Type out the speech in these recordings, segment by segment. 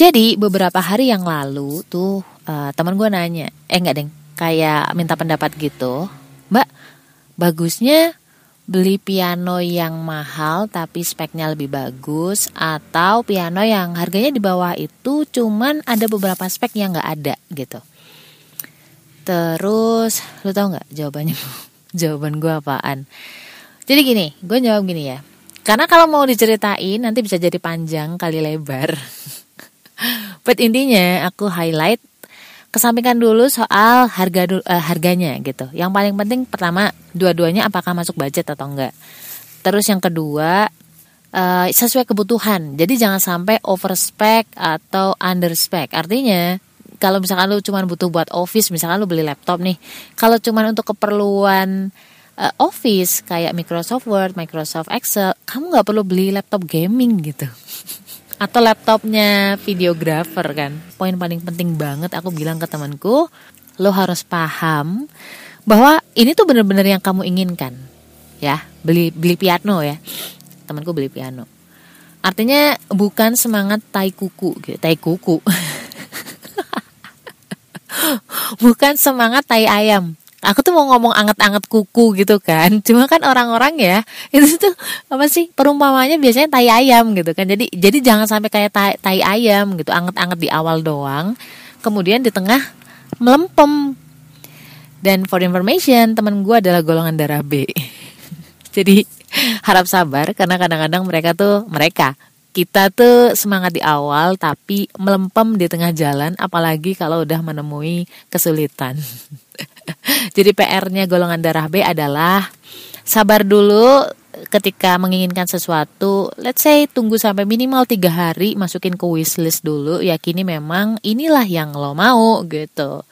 Jadi beberapa hari yang lalu tuh uh, teman gue nanya, eh enggak deng, kayak minta pendapat gitu, Mbak, bagusnya beli piano yang mahal tapi speknya lebih bagus atau piano yang harganya di bawah itu cuman ada beberapa spek yang nggak ada gitu. Terus lu tau nggak jawabannya? Jawaban gue apaan? Jadi gini, gue jawab gini ya. Karena kalau mau diceritain nanti bisa jadi panjang kali lebar. But intinya aku highlight kesampingkan dulu soal harga uh, harganya gitu. Yang paling penting pertama dua-duanya apakah masuk budget atau enggak. Terus yang kedua uh, sesuai kebutuhan. Jadi jangan sampai over spec atau under spec. Artinya kalau misalkan lu cuma butuh buat office, misalkan lu beli laptop nih. Kalau cuma untuk keperluan uh, office kayak Microsoft Word, Microsoft Excel, kamu nggak perlu beli laptop gaming gitu. Atau laptopnya videographer kan. Poin paling penting banget aku bilang ke temanku, lo harus paham bahwa ini tuh bener-bener yang kamu inginkan. Ya, beli beli piano ya. Temanku beli piano. Artinya bukan semangat tai kuku gitu, tai kuku. bukan semangat tai ayam aku tuh mau ngomong anget-anget kuku gitu kan. Cuma kan orang-orang ya itu tuh apa sih perumpamanya biasanya tai ayam gitu kan. Jadi jadi jangan sampai kayak tai, tai ayam gitu anget-anget di awal doang. Kemudian di tengah melempem. Dan for information teman gue adalah golongan darah B. Jadi harap sabar karena kadang-kadang mereka tuh mereka kita tuh semangat di awal tapi melempem di tengah jalan apalagi kalau udah menemui kesulitan Jadi PR-nya golongan darah B adalah sabar dulu ketika menginginkan sesuatu. Let's say tunggu sampai minimal tiga hari masukin ke wishlist dulu. Yakini memang inilah yang lo mau gitu.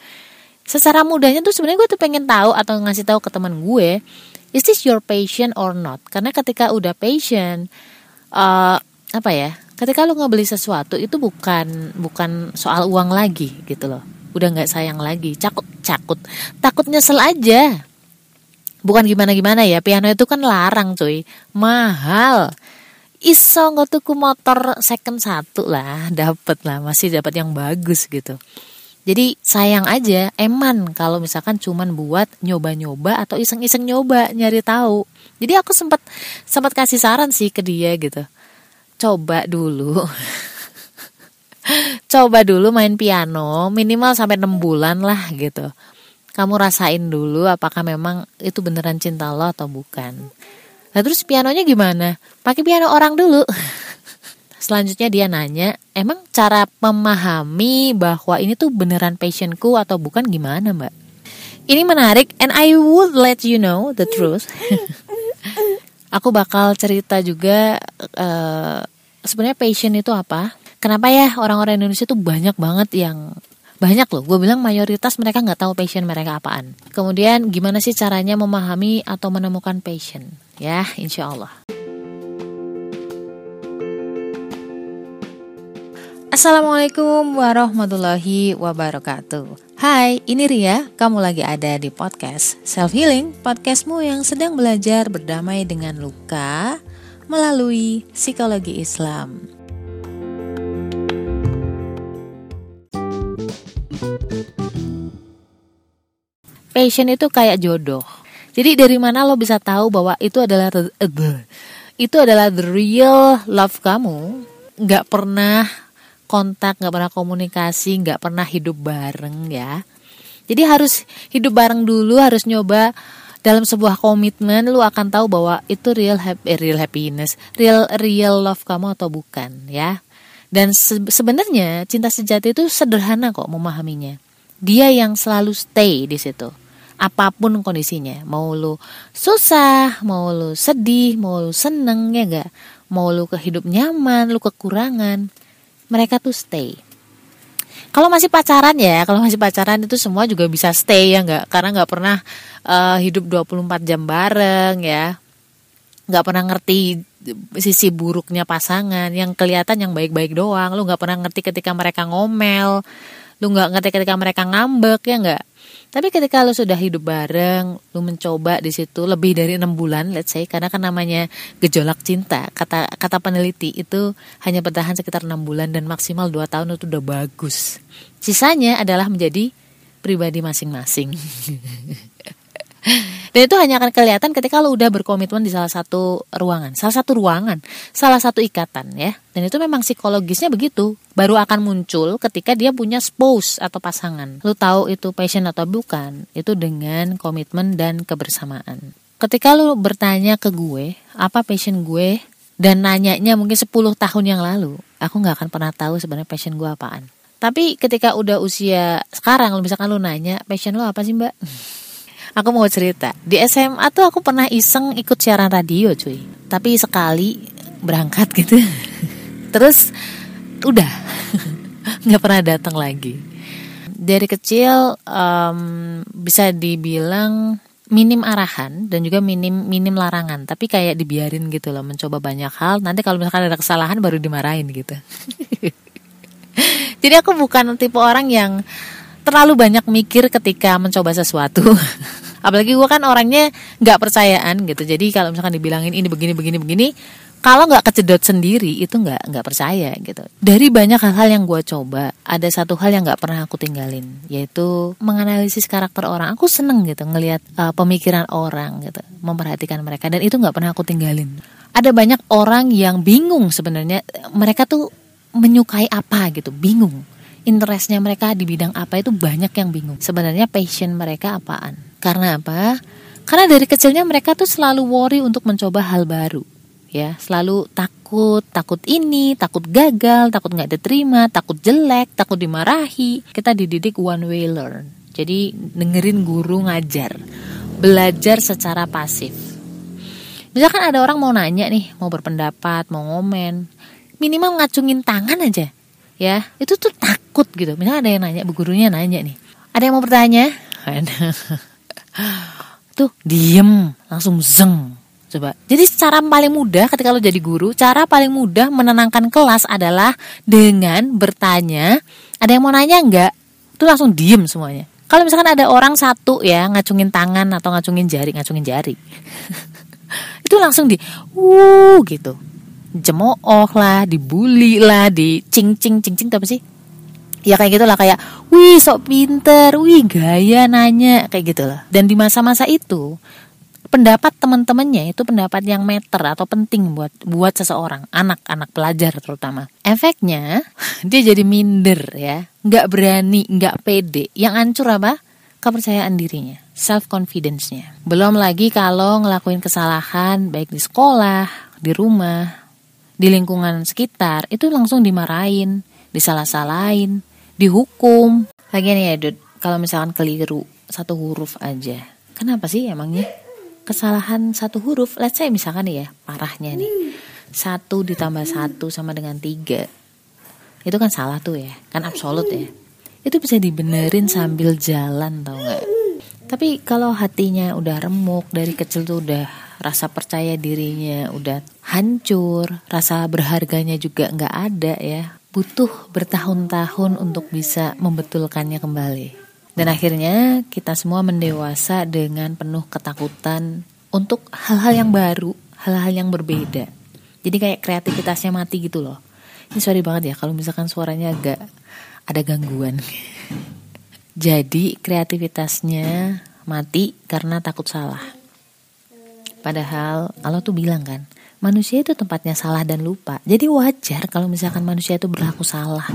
Secara mudahnya tuh sebenarnya gue tuh pengen tahu atau ngasih tahu ke teman gue, is this your passion or not? Karena ketika udah passion, uh, apa ya? Ketika lo ngebeli sesuatu itu bukan bukan soal uang lagi gitu loh udah nggak sayang lagi cakut cakut takut nyesel aja. Bukan gimana gimana ya piano itu kan larang cuy. Mahal. Iso nggak motor second satu lah dapet lah masih dapat yang bagus gitu. Jadi sayang aja eman kalau misalkan cuman buat nyoba-nyoba atau iseng-iseng nyoba nyari tahu. Jadi aku sempat sempat kasih saran sih ke dia gitu. Coba dulu coba dulu main piano minimal sampai 6 bulan lah gitu. Kamu rasain dulu apakah memang itu beneran cinta lo atau bukan. Nah terus pianonya gimana? Pakai piano orang dulu. Selanjutnya dia nanya, emang cara memahami bahwa ini tuh beneran passionku atau bukan gimana mbak? Ini menarik and I would let you know the truth. Aku bakal cerita juga uh, sebenarnya passion itu apa kenapa ya orang-orang Indonesia tuh banyak banget yang banyak loh, gue bilang mayoritas mereka nggak tahu passion mereka apaan. Kemudian gimana sih caranya memahami atau menemukan passion? Ya, insya Allah. Assalamualaikum warahmatullahi wabarakatuh. Hai, ini Ria. Kamu lagi ada di podcast Self Healing, podcastmu yang sedang belajar berdamai dengan luka melalui psikologi Islam. Passion itu kayak jodoh. Jadi dari mana lo bisa tahu bahwa itu adalah itu adalah the real love kamu? Gak pernah kontak, gak pernah komunikasi, gak pernah hidup bareng ya. Jadi harus hidup bareng dulu, harus nyoba dalam sebuah komitmen lu akan tahu bahwa itu real happy, eh, real happiness, real real love kamu atau bukan ya. Dan se sebenarnya cinta sejati itu sederhana kok memahaminya. Dia yang selalu stay di situ apa pun kondisinya. Mau lu susah mau lu sedih mau lu seneng ya gak mau lu ke hidup nyaman lu kekurangan mereka tuh stay. Kalau masih pacaran ya kalau masih pacaran itu semua juga bisa stay ya nggak? Karena nggak pernah uh, hidup 24 jam bareng ya. Nggak pernah ngerti sisi buruknya pasangan yang kelihatan yang baik-baik doang. Lu nggak pernah ngerti ketika mereka ngomel lu nggak ngerti ketika mereka ngambek ya nggak tapi ketika lu sudah hidup bareng lu mencoba di situ lebih dari enam bulan let's say karena kan namanya gejolak cinta kata kata peneliti itu hanya bertahan sekitar enam bulan dan maksimal dua tahun itu udah bagus. Sisanya adalah menjadi pribadi masing-masing Dan itu hanya akan kelihatan ketika lo udah berkomitmen di salah satu ruangan, salah satu ruangan, salah satu ikatan ya. Dan itu memang psikologisnya begitu. Baru akan muncul ketika dia punya spouse atau pasangan. Lo tahu itu passion atau bukan, itu dengan komitmen dan kebersamaan. Ketika lo bertanya ke gue, apa passion gue, dan nanyanya mungkin 10 tahun yang lalu, aku nggak akan pernah tahu sebenarnya passion gue apaan. Tapi ketika udah usia sekarang, misalkan lu nanya, passion lo apa sih mbak? Aku mau cerita. Di SMA tuh aku pernah iseng ikut siaran radio cuy. Tapi sekali berangkat gitu. Terus udah nggak pernah datang lagi. Dari kecil um, bisa dibilang minim arahan dan juga minim minim larangan tapi kayak dibiarin gitu loh mencoba banyak hal nanti kalau misalkan ada kesalahan baru dimarahin gitu jadi aku bukan tipe orang yang terlalu banyak mikir ketika mencoba sesuatu. Apalagi gue kan orangnya nggak percayaan gitu. Jadi kalau misalkan dibilangin ini begini begini begini, kalau nggak kecedot sendiri itu nggak nggak percaya gitu. Dari banyak hal-hal yang gue coba, ada satu hal yang nggak pernah aku tinggalin, yaitu menganalisis karakter orang. Aku seneng gitu ngelihat uh, pemikiran orang gitu, memperhatikan mereka dan itu nggak pernah aku tinggalin. Ada banyak orang yang bingung sebenarnya mereka tuh menyukai apa gitu, bingung interestnya mereka di bidang apa itu banyak yang bingung. Sebenarnya passion mereka apaan? Karena apa? Karena dari kecilnya mereka tuh selalu worry untuk mencoba hal baru. Ya, selalu takut, takut ini, takut gagal, takut nggak diterima, takut jelek, takut dimarahi. Kita dididik one way learn. Jadi dengerin guru ngajar, belajar secara pasif. Misalkan ada orang mau nanya nih, mau berpendapat, mau ngomen, minimal ngacungin tangan aja ya itu tuh takut gitu misalnya ada yang nanya bu gurunya nanya nih ada yang mau bertanya tuh diem langsung zeng. Coba. Jadi cara paling mudah ketika lo jadi guru cara paling mudah menenangkan kelas adalah dengan bertanya ada yang mau nanya enggak tuh langsung diem semuanya. Kalau misalkan ada orang satu ya ngacungin tangan atau ngacungin jari ngacungin jari. Itu langsung di uh gitu. Cemooh lah, dibully lah, di cing cing cing cing sih? Ya kayak gitulah kayak, wih sok pinter, wih gaya nanya kayak gitulah. Dan di masa-masa itu pendapat teman-temannya itu pendapat yang meter atau penting buat buat seseorang anak-anak pelajar terutama. Efeknya dia jadi minder ya nggak berani nggak pede. Yang hancur apa? Kepercayaan dirinya self confidence-nya belum lagi kalau ngelakuin kesalahan baik di sekolah di rumah di lingkungan sekitar itu langsung dimarahin, disalah-salahin, dihukum. Lagian ya, Dud, kalau misalkan keliru satu huruf aja. Kenapa sih emangnya? Kesalahan satu huruf, let's say misalkan ya, parahnya nih. Satu ditambah satu sama dengan tiga. Itu kan salah tuh ya, kan absolut ya. Itu bisa dibenerin sambil jalan tau gak? Tapi kalau hatinya udah remuk dari kecil tuh udah rasa percaya dirinya udah hancur, rasa berharganya juga nggak ada ya. Butuh bertahun-tahun untuk bisa membetulkannya kembali. Dan akhirnya kita semua mendewasa dengan penuh ketakutan untuk hal-hal yang baru, hal-hal yang berbeda. Jadi kayak kreativitasnya mati gitu loh. Ini sorry banget ya kalau misalkan suaranya agak ada gangguan. Jadi kreativitasnya mati karena takut salah. Padahal Allah tuh bilang kan, manusia itu tempatnya salah dan lupa. Jadi wajar kalau misalkan manusia itu berlaku salah.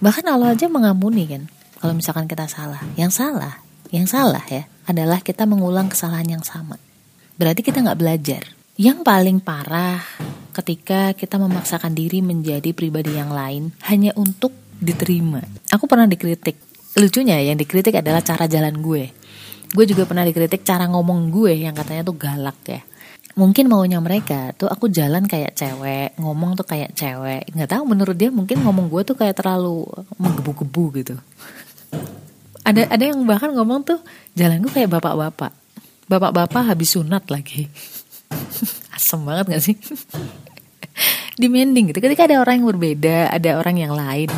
Bahkan Allah aja mengampuni kan, kalau misalkan kita salah. Yang salah, yang salah ya, adalah kita mengulang kesalahan yang sama. Berarti kita nggak belajar. Yang paling parah ketika kita memaksakan diri menjadi pribadi yang lain hanya untuk diterima. Aku pernah dikritik. Lucunya yang dikritik adalah cara jalan gue gue juga pernah dikritik cara ngomong gue yang katanya tuh galak ya mungkin maunya mereka tuh aku jalan kayak cewek ngomong tuh kayak cewek. Nggak tahu menurut dia mungkin ngomong gue tuh kayak terlalu menggebu-gebu gitu. Ada ada yang bahkan ngomong tuh jalan gue kayak bapak-bapak. Bapak-bapak habis sunat lagi. Asem banget gak sih? Demanding gitu. Ketika ada orang yang berbeda ada orang yang lain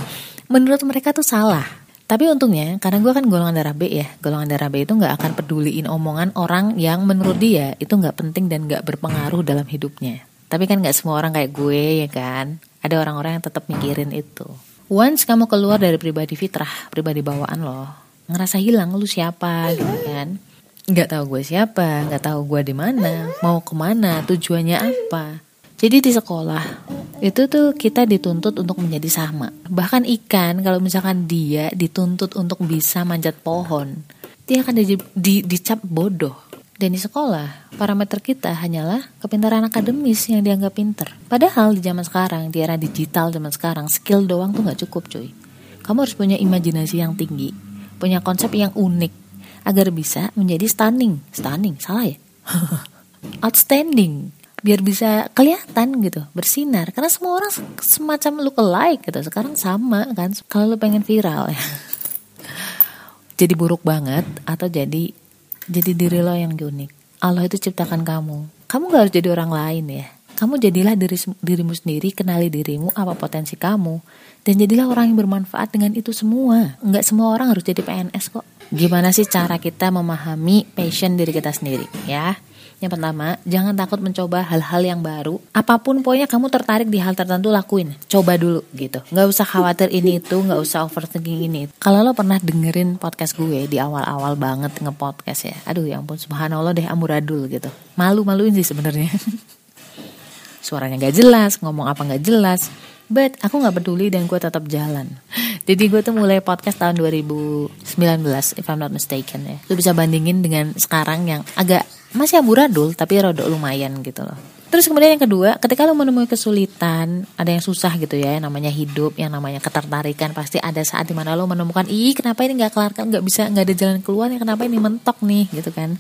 menurut mereka tuh salah Tapi untungnya karena gue kan golongan darah B ya Golongan darah B itu gak akan peduliin omongan orang yang menurut dia itu gak penting dan gak berpengaruh dalam hidupnya. Tapi kan gak semua orang kayak gue ya kan? Ada orang-orang yang tetap mikirin itu. Once kamu keluar dari pribadi fitrah, pribadi bawaan loh Ngerasa hilang lu siapa? gitu kan? Gak tahu gue siapa, gak tahu gue di mana, mau ke mana, tujuannya apa jadi di sekolah itu tuh kita dituntut untuk menjadi sama. Bahkan ikan kalau misalkan dia dituntut untuk bisa manjat pohon, dia akan di, di, dicap bodoh. Dan di sekolah, parameter kita hanyalah kepintaran akademis yang dianggap pinter. Padahal di zaman sekarang, di era digital zaman sekarang, skill doang tuh gak cukup cuy. Kamu harus punya imajinasi yang tinggi, punya konsep yang unik, agar bisa menjadi stunning. Stunning, salah ya? Outstanding biar bisa kelihatan gitu bersinar. Karena semua orang semacam look alike gitu. Sekarang sama kan kalau lu pengen viral ya. Jadi buruk banget atau jadi jadi diri lo yang unik. Allah itu ciptakan kamu. Kamu gak harus jadi orang lain ya. Kamu jadilah diri dirimu sendiri kenali dirimu apa potensi kamu. Dan jadilah orang yang bermanfaat dengan itu semua. Nggak semua orang harus jadi PNS kok. Gimana sih cara kita memahami passion diri kita sendiri ya yang pertama, jangan takut mencoba hal-hal yang baru. Apa pun pokoknya kamu tertarik di hal tertentu lakuin. Coba dulu gitu. Nggak usah khawatir ini itu, nggak usah overthinking ini. Kalau lo pernah dengerin podcast gue di awal-awal banget nge-podcast ya. Aduh ya ampun subhanallah deh amuradul gitu. Malu-maluin sih sebenarnya. Suaranya gak jelas, ngomong apa gak jelas. But aku gak peduli dan gue tetap jalan. Jadi gue tuh mulai podcast tahun 2019 if I'm not mistaken ya. Lu bisa bandingin dengan sekarang yang agak masih amburadul tapi rodok lumayan gitu loh. Terus kemudian yang kedua, ketika lo menemui kesulitan, ada yang susah gitu ya, yang namanya hidup, yang namanya ketertarikan, pasti ada saat di mana lo menemukan, ih kenapa ini nggak kelar, nggak bisa, nggak ada jalan keluar, ya kenapa ini mentok nih, gitu kan?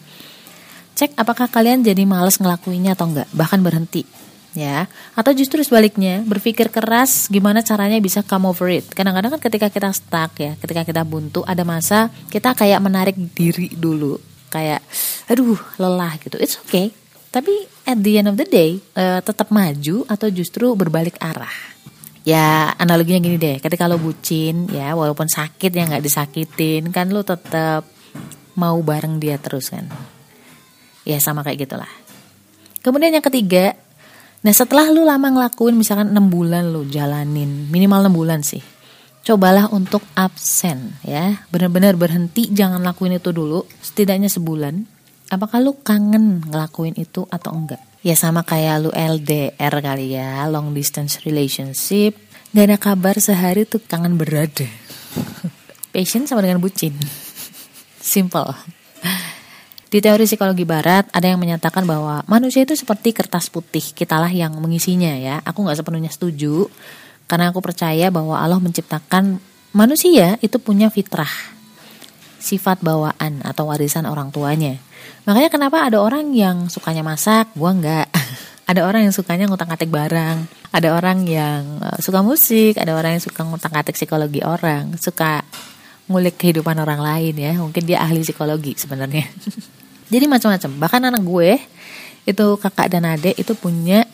Cek apakah kalian jadi males ngelakuinnya atau enggak, bahkan berhenti, ya. Atau justru sebaliknya, berpikir keras gimana caranya bisa come over it. Kadang-kadang kan ketika kita stuck ya, ketika kita buntu, ada masa kita kayak menarik diri dulu, kayak aduh lelah gitu. It's okay. Tapi at the end of the day uh, tetap maju atau justru berbalik arah? Ya analoginya gini deh. Ketika lo bucin ya walaupun sakit ya nggak disakitin kan lo tetap mau bareng dia terus kan? Ya sama kayak gitulah. Kemudian yang ketiga nah setelah lo lama ngelakuin misalkan enam bulan lo jalanin minimal enam bulan sih cobalah untuk absen ya. Benar-benar berhenti jangan lakuin itu dulu. Setidaknya sebulan apakah lu kangen ngelakuin itu atau enggak? Ya sama kayak lu LDR kali ya long distance relationship. Gak ada kabar sehari tuh kangen berada passion sama dengan bucin. Simple. Di teori psikologi barat ada yang menyatakan bahwa manusia itu seperti kertas putih. Kitalah yang mengisinya ya. Aku nggak sepenuhnya setuju karena aku percaya bahwa Allah menciptakan manusia itu punya fitrah, sifat bawaan atau warisan orang tuanya. Makanya kenapa ada orang yang sukanya masak, gua enggak. ada orang yang sukanya ngutang-ngatik barang, ada orang yang eh, suka musik, ada orang yang suka ngutang-ngatik psikologi orang, suka ngulik kehidupan orang lain ya. Mungkin dia ahli psikologi sebenarnya. Jadi macam-macam. Bahkan anak gue itu kakak dan adik itu punya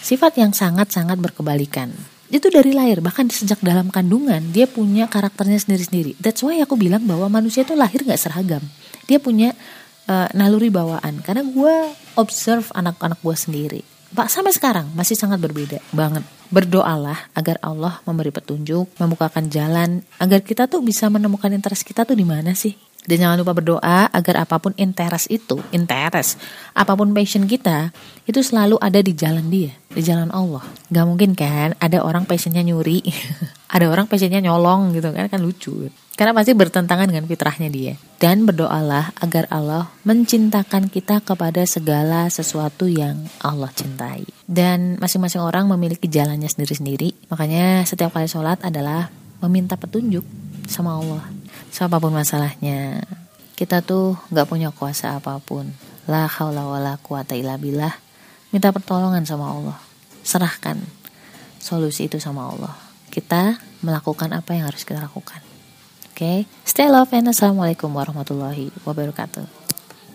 sifat yang sangat-sangat berkebalikan itu dari lahir bahkan sejak dalam kandungan dia punya karakternya sendiri-sendiri. That's why aku bilang bahwa manusia itu lahir nggak seragam. Dia punya uh, naluri bawaan. Karena gue observe anak-anak gue sendiri. Pak sampai sekarang masih sangat berbeda banget. Berdoalah agar Allah memberi petunjuk membukakan jalan agar kita tuh bisa menemukan interest kita tuh di mana sih dan jangan lupa berdoa agar apa pun interest itu, interest, apa pun passion kita, itu selalu ada di jalan dia, di jalan Allah. Gak mungkin kan ada orang passionnya nyuri, ada orang passionnya nyolong gitu kan, kan lucu. Karena pasti bertentangan dengan fitrahnya dia. Dan berdoalah agar Allah mencintakan kita kepada segala sesuatu yang Allah cintai. Dan masing-masing orang memiliki jalannya sendiri-sendiri. Makanya setiap kali sholat adalah meminta petunjuk sama Allah siapa pun masalahnya kita tuh nggak punya kuasa apa pun. La haula wala quwata illa billah. Minta pertolongan sama Allah. Serahkan solusi itu sama Allah. Kita melakukan apa yang harus kita lakukan. Oke? Okay? stay love and assalamualaikum warahmatullahi wabarakatuh